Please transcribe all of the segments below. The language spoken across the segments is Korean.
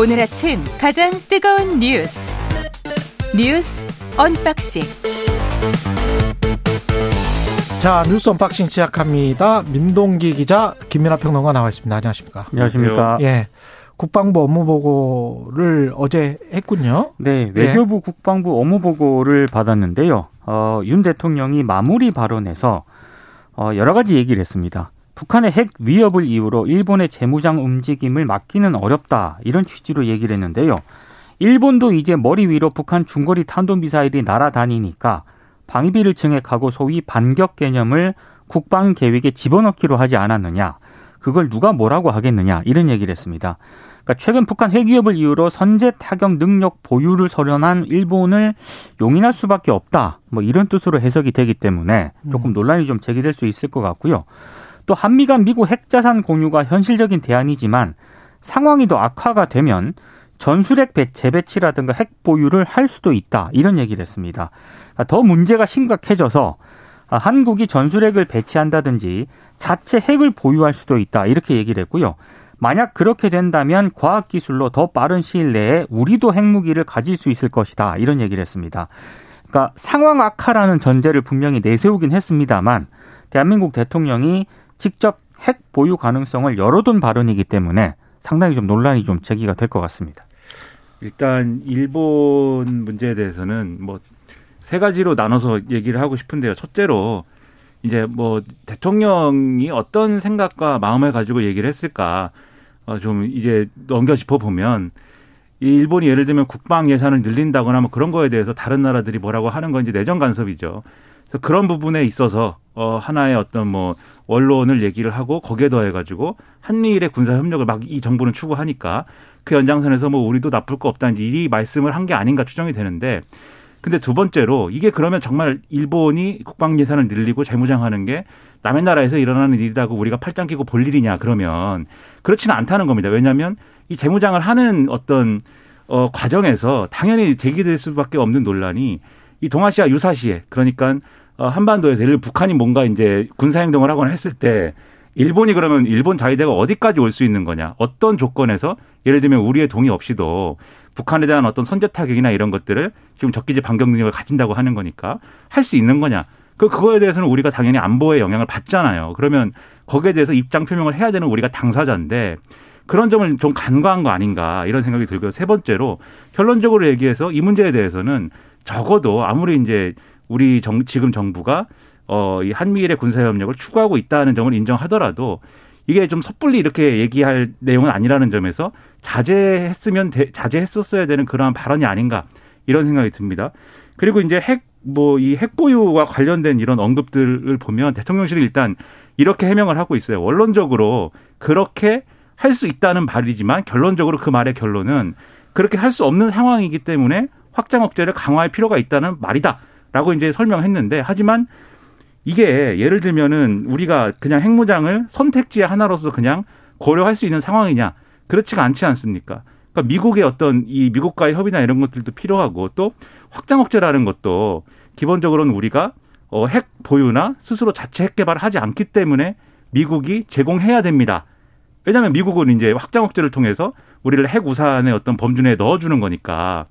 오늘 아침 가장 뜨거운 뉴스 뉴스 unboxing 자 뉴스 unboxing 시작합니다. 민동기 기자 김민아 평론가 나와 있습니다. 안녕하십니까? 안녕하십니까? 예. 국방부 업무 보고를 어제 했군요. 네, 외교부 예. 국방부 업무 보고를 받았는데요. 어, 윤 대통령이 마무리 발언에서 어, 여러 가지 얘기를 했습니다. 북한의 핵 위협을 이유로 일본의 재무장 움직임을 막기는 어렵다 이런 취지로 얘기를 했는데요. 일본도 이제 머리 위로 북한 중거리 탄도미사일이 날아다니니까 방위비를 증액하고 소위 반격 개념을 국방 계획에 집어넣기로 하지 않았느냐. 그걸 누가 뭐라고 하겠느냐 이런 얘기를 했습니다. 그러니까 최근 북한 핵 위협을 이유로 선제 타격 능력 보유를 서련한 일본을 용인할 수밖에 없다. 뭐 이런 뜻으로 해석이 되기 때문에 조금 음. 논란이 좀 제기될 수 있을 것 같고요. 또 한미 간 미국 핵자산 공유가 현실적인 대안이지만 상황이 더 악화가 되면 전술핵 재배치라든가 핵 보유를 할 수도 있다. 이런 얘기를 했습니다. 그러니까 더 문제가 심각해져서 한국이 전술핵을 배치한다든지 자체 핵을 보유할 수도 있다. 이렇게 얘기를 했고요. 만약 그렇게 된다면 과학기술로 더 빠른 시일 내에 우리도 핵무기를 가질 수 있을 것이다. 이런 얘기를 했습니다. 그러니까 상황 악화라는 전제를 분명히 내세우긴 했습니다만 대한민국 대통령이 직접 핵 보유 가능성을 열어둔 발언이기 때문에 상당히 좀 논란이 좀 제기가 될 것 같습니다. 일단 일본 문제에 대해서는 뭐 세 가지로 나눠서 얘기를 하고 싶은데요. 첫째로 이제 뭐 대통령이 어떤 생각과 마음을 가지고 얘기를 했을까 어, 좀 이제 넘겨 짚어 보면 이 일본이 예를 들면 국방 예산을 늘린다거나 뭐 그런 거에 대해서 다른 나라들이 뭐라고 하는 건지 내정 간섭이죠. 그래서 그런 부분에 있어서 어 하나의 어떤 뭐 원론을 얘기를 하고 거기에 더해 가지고 한미일의 군사 협력을 막 이 정부는 추구하니까 그 연장선에서 뭐 우리도 나쁠 거 없다는 이 말씀을 한 게 아닌가 추정이 되는데 근데 두 번째로 이게 그러면 정말 일본이 국방 예산을 늘리고 재무장하는 게 남의 나라에서 일어나는 일이라고 우리가 팔짱 끼고 볼 일이냐 그러면 그렇지는 않다는 겁니다. 왜냐하면 이 재무장을 하는 어떤 어 과정에서 당연히 제기될 수밖에 없는 논란이 이 동아시아 유사시에 그러니까 어, 한반도에서 예를 북한이 뭔가 이제 군사 행동을 하거나 했을 때 일본이 그러면 일본 자위대가 어디까지 올 수 있는 거냐? 어떤 조건에서 예를 들면 우리의 동의 없이도 북한에 대한 어떤 선제 타격이나 이런 것들을 지금 적기지 반격 능력을 가진다고 하는 거니까 할 수 있는 거냐? 그 그거에 대해서는 우리가 당연히 안보에 영향을 받잖아요. 그러면 거기에 대해서 입장 표명을 해야 되는 우리가 당사자인데 그런 점을 좀 간과한 거 아닌가 이런 생각이 들고요. 세 번째로 결론적으로 얘기해서 이 문제에 대해서는 적어도 아무리 이제 우리 정, 지금 정부가 어, 이 한미일의 군사협력을 추구하고 있다는 점을 인정하더라도 이게 좀 섣불리 이렇게 얘기할 내용은 아니라는 점에서 자제했으면 되, 자제했었어야 되는 그러한 발언이 아닌가 이런 생각이 듭니다. 그리고 이제 핵 뭐 이 핵보유와 관련된 이런 언급들을 보면 대통령실이 일단 이렇게 해명을 하고 있어요. 원론적으로 그렇게 할 수 있다는 말이지만 결론적으로 그 말의 결론은 그렇게 할 수 없는 상황이기 때문에 확장 억제를 강화할 필요가 있다는 말이다. 라고 이제 설명했는데 하지만 이게 예를 들면은 우리가 그냥 핵무장을 선택지의 하나로서 그냥 고려할 수 있는 상황이냐 그렇지가 않지 않습니까? 그러니까 미국의 어떤 이 미국과의 협의나 이런 것들도 필요하고 또 확장 억제라는 것도 기본적으로는 우리가 어, 핵 보유나 스스로 자체 핵 개발을 하지 않기 때문에 미국이 제공해야 됩니다. 왜냐하면 미국은 이제 확장 억제를 통해서 우리를 핵 우산의 어떤 범준에 넣어주는 거니까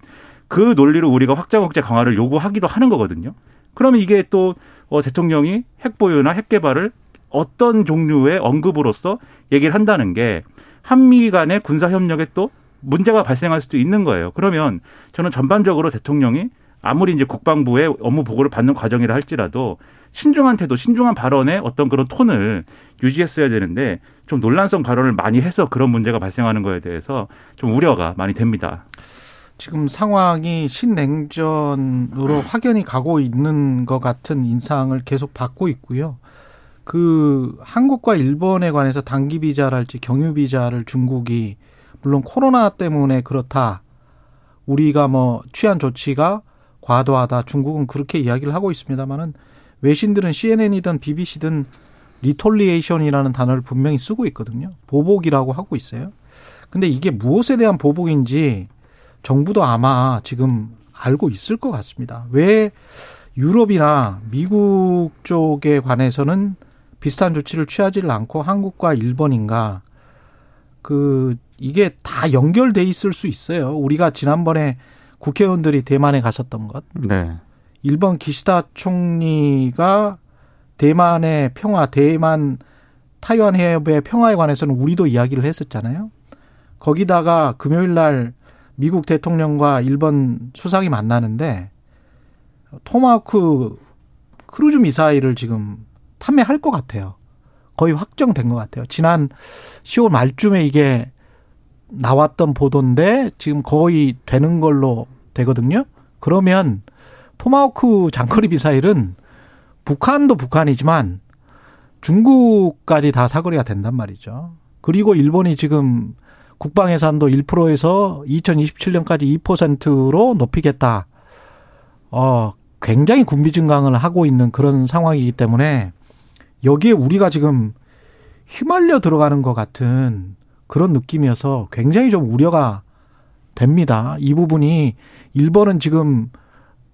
그 논리로 우리가 확장 억제 강화를 요구하기도 하는 거거든요. 그러면 이게 또 어, 대통령이 핵 보유나 핵 개발을 어떤 종류의 언급으로서 얘기를 한다는 게 한미 간의 군사 협력에 또 문제가 발생할 수도 있는 거예요. 그러면 저는 전반적으로 대통령이 아무리 이제 국방부의 업무 보고를 받는 과정이라 할지라도 신중한 태도, 신중한 발언의 어떤 그런 톤을 유지했어야 되는데 좀 논란성 발언을 많이 해서 그런 문제가 발생하는 거에 대해서 좀 우려가 많이 됩니다. 지금 상황이 신냉전으로 확연히 가고 있는 것 같은 인상을 계속 받고 있고요. 그 한국과 일본에 관해서 단기 비자랄지 경유 비자를 중국이 물론 코로나 때문에 그렇다. 우리가 뭐 취한 조치가 과도하다. 중국은 그렇게 이야기를 하고 있습니다만은 외신들은 CNN이든 BBC든 retaliation이라는 단어를 분명히 쓰고 있거든요. 보복이라고 하고 있어요. 근데 이게 무엇에 대한 보복인지 정부도 아마 지금 알고 있을 것 같습니다. 왜 유럽이나 미국 쪽에 관해서는 비슷한 조치를 취하지를 않고 한국과 일본인가 그 이게 다 연결돼 있을 수 있어요. 우리가 지난번에 국회의원들이 대만에 갔었던 것. 네. 일본 기시다 총리가 대만의 평화, 대만 타이완 해협의 평화에 관해서는 우리도 이야기를 했었잖아요. 거기다가 금요일 날 미국 대통령과 일본 수상이 만나는데 토마호크 크루즈 미사일을 지금 판매할 것 같아요. 거의 확정된 것 같아요. 지난 10월 말쯤에 이게 나왔던 보도인데 지금 거의 되는 걸로 되거든요. 그러면 토마호크 장거리 미사일은 북한도 북한이지만 중국까지 다 사거리가 된단 말이죠. 그리고 일본이 지금 국방 예산도 1%에서 2027년까지 2%로 높이겠다. 어, 굉장히 군비 증강을 하고 있는 그런 상황이기 때문에 여기에 우리가 지금 휘말려 들어가는 것 같은 그런 느낌이어서 굉장히 좀 우려가 됩니다. 이 부분이 일본은 지금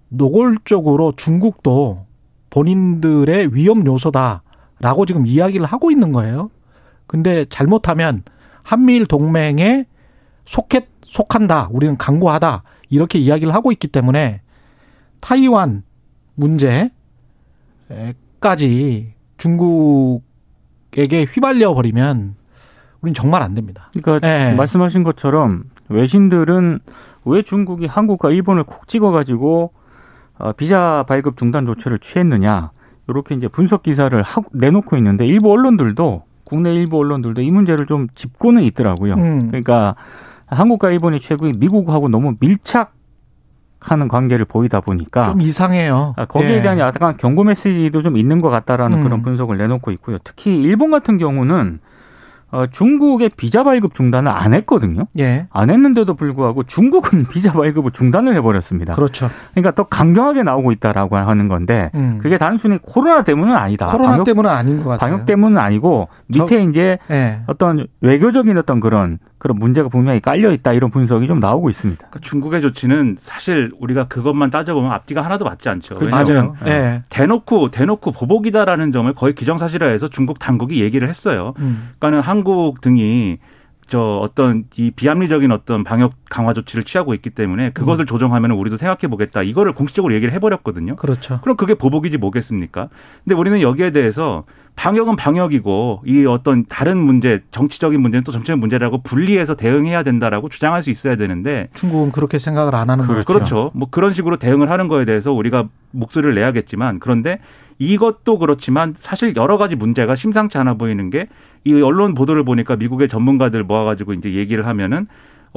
노골적으로 중국도 본인들의 위험 요소다라고 지금 이야기를 하고 있는 거예요. 근데 잘못하면 한미일 동맹에 속해 속한다. 우리는 강구하다. 이렇게 이야기를 하고 있기 때문에 타이완 문제까지 중국에게 휘발려 버리면 우린 정말 안 됩니다. 그러니까 네. 말씀하신 것처럼 외신들은 왜 중국이 한국과 일본을 콕 찍어 가지고 어, 비자 발급 중단 조치를 취했느냐 이렇게 이제 분석 기사를 하고 내놓고 있는데 일부 언론들도 국내 일부 언론들도 이 문제를 좀 짚고는 있더라고요. 음. 그러니까 한국과 일본이 최근에 미국하고 너무 밀착 하는 관계를 보이다 보니까 좀 이상해요. 아, 거기에 예. 대한 약간 경고 메시지도 좀 있는 것 같다라는 음. 그런 분석을 내놓고 있고요. 특히 일본 같은 경우는 어, 중국의 비자 발급 중단을 안 했거든요. 예. 안 했는데도 불구하고 중국은 비자 발급을 중단을 해버렸습니다. 그렇죠. 그러니까 더 강경하게 나오고 있다라고 하는 건데 음. 그게 단순히 코로나 때문은 아니다. 코로나 방역, 때문은 아닌 것 같아요. 방역 때문은 아니고 밑에 저, 이제 예. 어떤 외교적인 어떤 그런 그런 문제가 분명히 깔려 있다 이런 분석이 좀 나오고 있습니다. 그러니까 중국의 조치는 사실 우리가 그것만 따져보면 앞뒤가 하나도 맞지 않죠. 그, 맞아요. 네. 대놓고 대놓고 보복이다라는 점을 거의 기정사실화해서 중국 당국이 얘기를 했어요. 음. 그러니까는 한국 등이 저 어떤 이 비합리적인 어떤 방역 강화 조치를 취하고 있기 때문에 그것을 음. 조정하면 우리도 생각해 보겠다. 이거를 공식적으로 얘기를 해버렸거든요. 그렇죠. 그럼 그게 보복이지 뭐겠습니까? 근데 우리는 여기에 대해서 방역은 방역이고 이 어떤 다른 문제, 정치적인 문제는 또 정치적 문제라고 분리해서 대응해야 된다라고 주장할 수 있어야 되는데 중국은 그렇게 생각을 안 하는 거죠. 그렇죠. 뭐 그런 식으로 대응을 하는 거에 대해서 우리가 목소리를 내야겠지만 그런데 이것도 그렇지만 사실 여러 가지 문제가 심상치 않아 보이는 게 이 언론 보도를 보니까 미국의 전문가들 모아가지고 이제 얘기를 하면은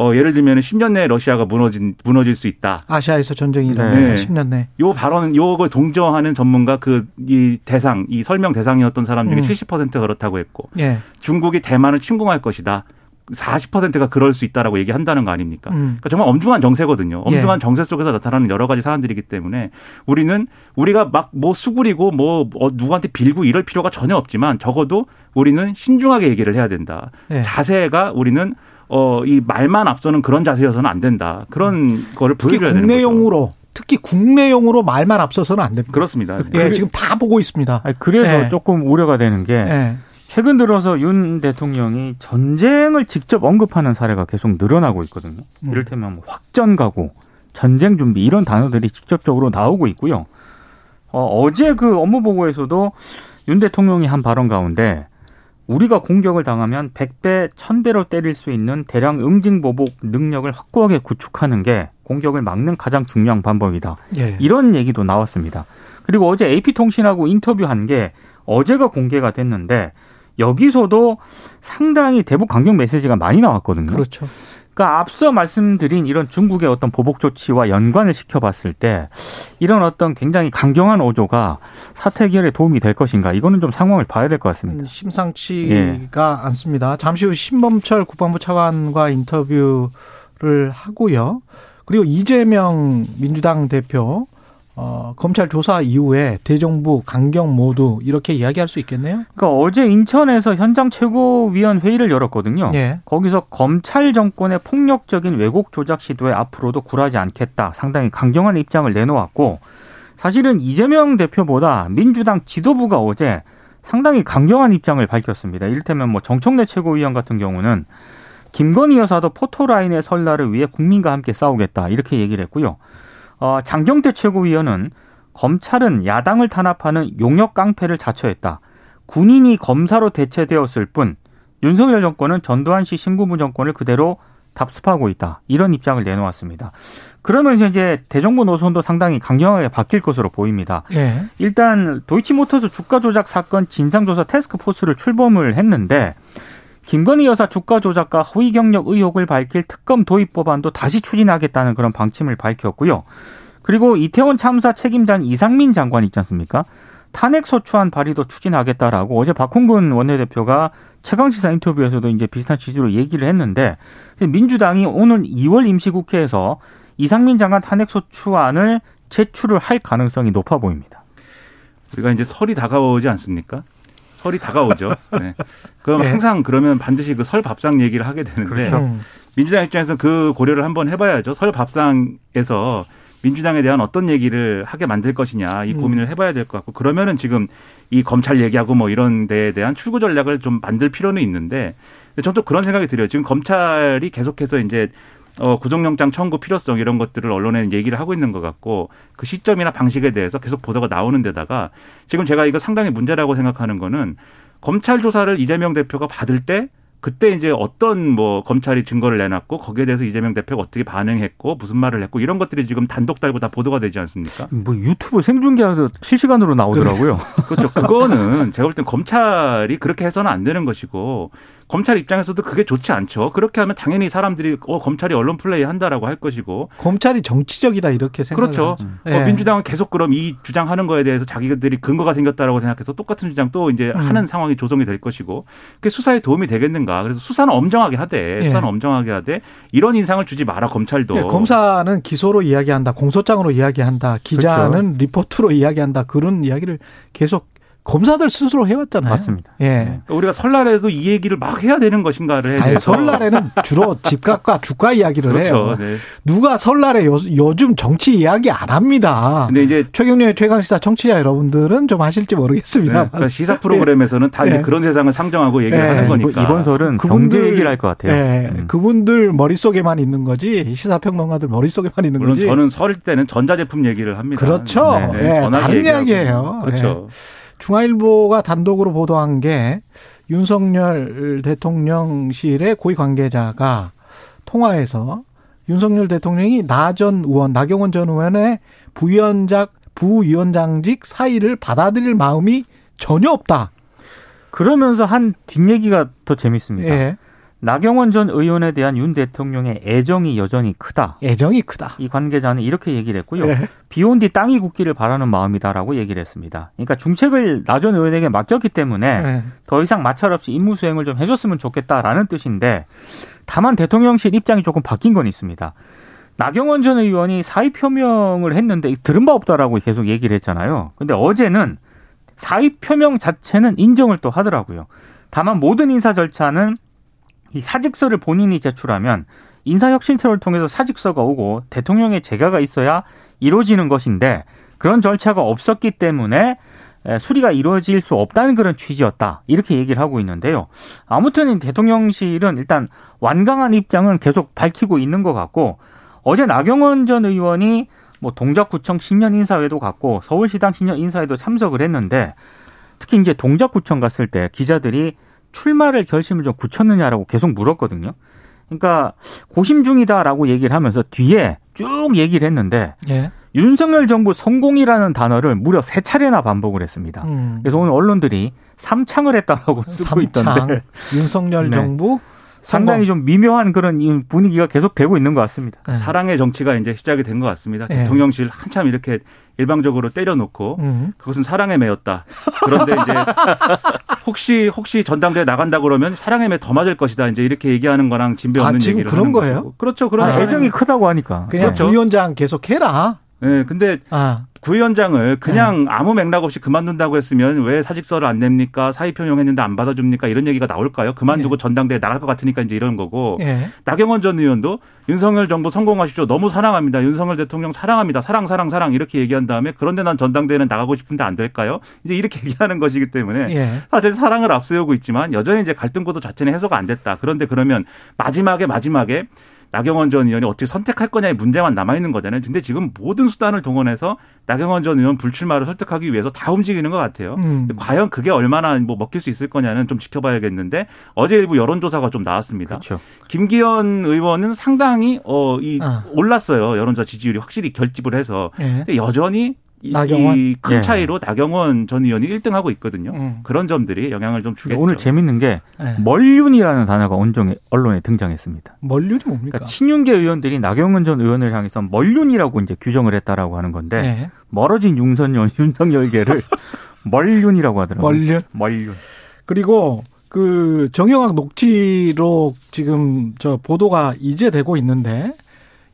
어, 예를 들면 10년 내에 러시아가 무너진, 무너질 수 있다. 아시아에서 전쟁이 일어나면 네. 10년 내. 요 발언, 요걸 동조하는 전문가 그, 이 대상, 이 설명 대상이었던 사람 중에 음. 70%가 그렇다고 했고. 예. 중국이 대만을 침공할 것이다. 40%가 그럴 수 있다라고 얘기한다는 거 아닙니까? 음. 그러니까 정말 엄중한 정세거든요. 엄중한 예. 정세 속에서 나타나는 여러 가지 사안들이기 때문에 우리는 우리가 막 뭐 수구리고 뭐 어, 누구한테 빌고 이럴 필요가 전혀 없지만 적어도 우리는 신중하게 얘기를 해야 된다. 예. 자세가 우리는 어, 이 말만 앞서는 그런 자세여서는 안 된다. 그런 거를 보여줘야 되는 국내용으로 특히 국내용으로 말만 앞서서는 안 됩니다. 그렇습니다. 예, 지금 다 보고 있습니다. 아니, 그래서 예. 조금 우려가 되는 게 예. 최근 들어서 윤 대통령이 전쟁을 직접 언급하는 사례가 계속 늘어나고 있거든요. 음. 이를테면 뭐 확전 가고 전쟁 준비 이런 단어들이 직접적으로 나오고 있고요. 어, 어제 그 업무 보고에서도 윤 대통령이 한 발언 가운데 우리가 공격을 당하면 100배, 1000배로 때릴 수 있는 대량 응징 보복 능력을 확고하게 구축하는 게 공격을 막는 가장 중요한 방법이다. 예. 이런 얘기도 나왔습니다. 그리고 어제 AP통신하고 인터뷰한 게 어제가 공개가 됐는데 여기서도 상당히 대북 강경 메시지가 많이 나왔거든요. 그렇죠. 그러니까 앞서 말씀드린 이런 중국의 어떤 보복 조치와 연관을 시켜봤을 때 이런 어떤 굉장히 강경한 어조가 사태 해결에 도움이 될 것인가 이거는 좀 상황을 봐야 될 것 같습니다. 음, 심상치가 예. 않습니다. 잠시 후 신범철 국방부 차관과 인터뷰를 하고요. 그리고 이재명 민주당 대표 어, 검찰 조사 이후에 대정부 강경 모두 이렇게 이야기할 수 있겠네요. 그러니까 어제 인천에서 현장 최고위원 회의를 열었거든요. 예. 거기서 검찰 정권의 폭력적인 왜곡 조작 시도에 앞으로도 굴하지 않겠다. 상당히 강경한 입장을 내놓았고 사실은 이재명 대표보다 민주당 지도부가 어제 상당히 강경한 입장을 밝혔습니다. 이를테면 뭐 정청래 최고위원 같은 경우는 김건희 여사도 포토라인의 설날을 위해 국민과 함께 싸우겠다 이렇게 얘기를 했고요. 어, 장경태 최고위원은 검찰은 야당을 탄압하는 용역 깡패를 자처했다. 군인이 검사로 대체되었을 뿐 윤석열 정권은 전두환 씨 신부부 정권을 그대로 답습하고 있다. 이런 입장을 내놓았습니다. 그러면서 이제 대정부 노선도 상당히 강경하게 바뀔 것으로 보입니다. 예. 일단 도이치모터스 주가 조작 사건 진상조사 테스크포스를 출범을 했는데 김건희 여사 주가 조작과 허위 경력 의혹을 밝힐 특검 도입 법안도 다시 추진하겠다는 그런 방침을 밝혔고요. 그리고 이태원 참사 책임자인 이상민 장관 있지 않습니까? 탄핵 소추안 발의도 추진하겠다라고 어제 박홍근 원내대표가 최강시사 인터뷰에서도 이제 비슷한 취지로 얘기를 했는데 민주당이 오늘 2월 임시국회에서 이상민 장관 탄핵 소추안을 제출을 할 가능성이 높아 보입니다. 우리가 이제 설이 다가오지 않습니까? 설이 다가오죠. 네. 그럼 네. 항상 그러면 반드시 그 설 밥상 얘기를 하게 되는데 그렇죠. 민주당 입장에서 그 고려를 한번 해봐야죠. 설 밥상에서 민주당에 대한 어떤 얘기를 하게 만들 것이냐 이 음. 고민을 해봐야 될 것 같고 그러면은 지금 이 검찰 얘기하고 뭐 이런 데에 대한 출구 전략을 좀 만들 필요는 있는데 저는 또 그런 생각이 들어요. 지금 검찰이 계속해서 이제 어, 구속영장 청구 필요성 이런 것들을 언론에 얘기를 하고 있는 것 같고 그 시점이나 방식에 대해서 계속 보도가 나오는 데다가 지금 제가 이거 상당히 문제라고 생각하는 거는 검찰 조사를 이재명 대표가 받을 때 그때 이제 어떤 뭐 검찰이 증거를 내놨고 거기에 대해서 이재명 대표가 어떻게 반응했고 무슨 말을 했고 이런 것들이 지금 단독 달고 다 보도가 되지 않습니까? 뭐 유튜브 생중계하도 실시간으로 나오더라고요. 그렇죠. 그거는 제가 볼 땐 검찰이 그렇게 해서는 안 되는 것이고 검찰 입장에서도 그게 좋지 않죠. 그렇게 하면 당연히 사람들이 어 검찰이 언론 플레이 한다라고 할 것이고 검찰이 정치적이다 이렇게 생각 그렇죠. 네. 어, 민주당은 계속 그럼 이 주장하는 거에 대해서 자기들이 근거가 생겼다라고 생각해서 똑같은 주장 또 이제 음. 하는 상황이 조성이 될 것이고 그게 수사에 도움이 되겠는가? 그래서 수사는 엄정하게 하되 예. 수사는 엄정하게 하되 이런 인상을 주지 마라 검찰도. 네, 검사는 기소로 이야기한다, 공소장으로 이야기한다, 기자는 그렇죠. 리포트로 이야기한다 그런 이야기를 계속 검사들 스스로 해왔잖아요. 맞습니다. 예. 네. 그러니까 우리가 설날에도 이 얘기를 막 해야 되는 것인가를 해야 아니, 설날에는 주로 집값과 주가 이야기를 그렇죠. 해요. 네. 누가 설날에 요, 즘 정치 이야기 안 합니다. 근데 이제 최경련의 최강 시사 청취자 여러분들은 좀 하실지 모르겠습니다. 네. 그러니까 시사 프로그램에서는 다 이제 네. 그런 세상을 상정하고 얘기를 네. 하는 거니까. 이번 설은 그분들, 경제 얘기를 할 것 같아요. 네. 음. 그분들 머릿속에만 있는 거지 시사 평론가들 머릿속에만 있는 물론 거지. 저는 설 때는 전자제품 얘기를 합니다. 그렇죠. 네. 다른 이야기예요. 그렇죠. 중앙일보가 단독으로 보도한 게 윤석열 대통령실의 고위 관계자가 통화에서 윤석열 대통령이 나 전 의원, 나경원 전 의원의 부위원장, 부위원장직 사의를 받아들일 마음이 전혀 없다. 그러면서 한 뒷얘기가 더 재밌습니다. 예. 나경원 전 의원에 대한 윤 대통령의 애정이 여전히 크다. 애정이 크다. 이 관계자는 이렇게 얘기를 했고요. 네. 비온 뒤 땅이 굳기를 바라는 마음이다라고 얘기를 했습니다. 그러니까 중책을 나 전 의원에게 맡겼기 때문에 네. 더 이상 마찰 없이 임무 수행을 좀 해줬으면 좋겠다라는 뜻인데 다만 대통령실 입장이 조금 바뀐 건 있습니다. 나경원 전 의원이 사의 표명을 했는데 들은 바 없다라고 계속 얘기를 했잖아요. 근데 어제는 사의 표명 자체는 인정을 또 하더라고요. 다만 모든 인사 절차는 이 사직서를 본인이 제출하면 인사혁신처를 통해서 사직서가 오고 대통령의 재가가 있어야 이루어지는 것인데 그런 절차가 없었기 때문에 수리가 이루어질 수 없다는 그런 취지였다. 이렇게 얘기를 하고 있는데요. 아무튼 대통령실은 일단 완강한 입장은 계속 밝히고 있는 것 같고 어제 나경원 전 의원이 뭐 동작구청 신년 인사회도 갔고 서울시당 신년 인사회도 참석을 했는데 특히 이제 동작구청 갔을 때 기자들이 출마를 결심을 좀 굳혔느냐라고 계속 물었거든요. 그러니까 고심 중이다라고 얘기를 하면서 뒤에 쭉 얘기를 했는데 예. 윤석열 정부 성공이라는 단어를 무려 세 차례나 반복을 했습니다. 음. 그래서 오늘 언론들이 삼창을 했다라고 쓰고 3창. 있던데 윤석열 네. 정부 상당히 좀 미묘한 그런 분위기가 계속 되고 있는 것 같습니다. 네. 사랑의 정치가 이제 시작이 된 것 같습니다. 네. 대통령실 한참 이렇게 일방적으로 때려놓고 음. 그것은 사랑에 매였다. 그런데 이제 혹시 혹시 전당대회 나간다 그러면 사랑에 매 더 맞을 것이다. 이제 이렇게 얘기하는 거랑 진배 없는 아, 지금 얘기를 그런 거예요? 거고. 그렇죠. 그런 아, 애정이 크다고 하니까. 그냥 그렇죠. 부위원장 계속 해라. 네, 근데 아. 구위원장을 그냥 아무 맥락 없이 그만둔다고 했으면 왜 사직서를 안 냅니까? 사의 표명했는데 안 받아줍니까? 이런 얘기가 나올까요? 그만두고 예. 전당대회 나갈 것 같으니까 이제 이런 거고. 예. 나경원 전 의원도 윤석열 정부 성공하십시오. 너무 사랑합니다. 윤석열 대통령 사랑합니다. 사랑, 사랑, 사랑 이렇게 얘기한 다음에 그런데 난 전당대회는 나가고 싶은데 안 될까요? 이제 이렇게 얘기하는 것이기 때문에 예. 사실 사랑을 앞세우고 있지만 여전히 이제 갈등 구도 자체는 해소가 안 됐다. 그런데 그러면 마지막에 마지막에 나경원 전 의원이 어떻게 선택할 거냐의 문제만 남아 있는 거잖아요. 근데 지금 모든 수단을 동원해서 나경원 전 의원 불출마를 설득하기 위해서 다 움직이는 것 같아요. 음. 과연 그게 얼마나 뭐 먹힐 수 있을 거냐는 좀 지켜봐야겠는데 어제 일부 여론조사가 좀 나왔습니다. 그렇죠. 김기현 의원은 상당히 어이 아. 올랐어요. 여론조사 지지율이 확실히 결집을 해서. 예. 근데 여전히 이-? 이큰 예. 차이로 나경원 전 의원이 1등하고 있거든요. 음. 그런 점들이 영향을 좀 주겠죠. 오늘 재밌는 게 예. 멀륜이라는 단어가 온종에 언론에 등장했습니다. 멀륜이 뭡니까? 그러니까 친윤계 의원들이 나경원 전 의원을 향해서 멀륜이라고 이제 규정을 했다라고 하는 건데 예. 멀어진 윤선열 윤석열계를 멀륜이라고 하더라고요. 멀륜. 멀륜. 그리고 그 정영학 녹취록 지금 저 보도가 이제 되고 있는데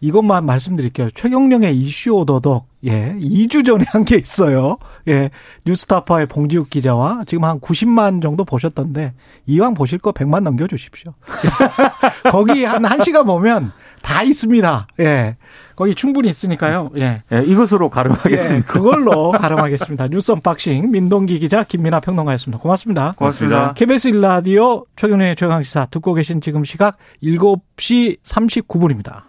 이것만 말씀드릴게요. 최경령의 이슈 오더덕 예 2주 전에 한 게 있어요. 예 뉴스타파의 봉지욱 기자와 지금 한 90만 정도 보셨던데 이왕 보실 거 100만 넘겨주십시오. 거기 한 1시간 보면 다 있습니다. 예 거기 충분히 있으니까요. 예. 예, 이것으로 예, 가름하겠습니다. 그걸로 가름하겠습니다. 뉴스 unboxing 민동기 기자 김민아 평론가였습니다. 고맙습니다. 고맙습니다. KBS 일라디오 최경영의 최강시사 듣고 계신 지금 시각 7시 39분입니다.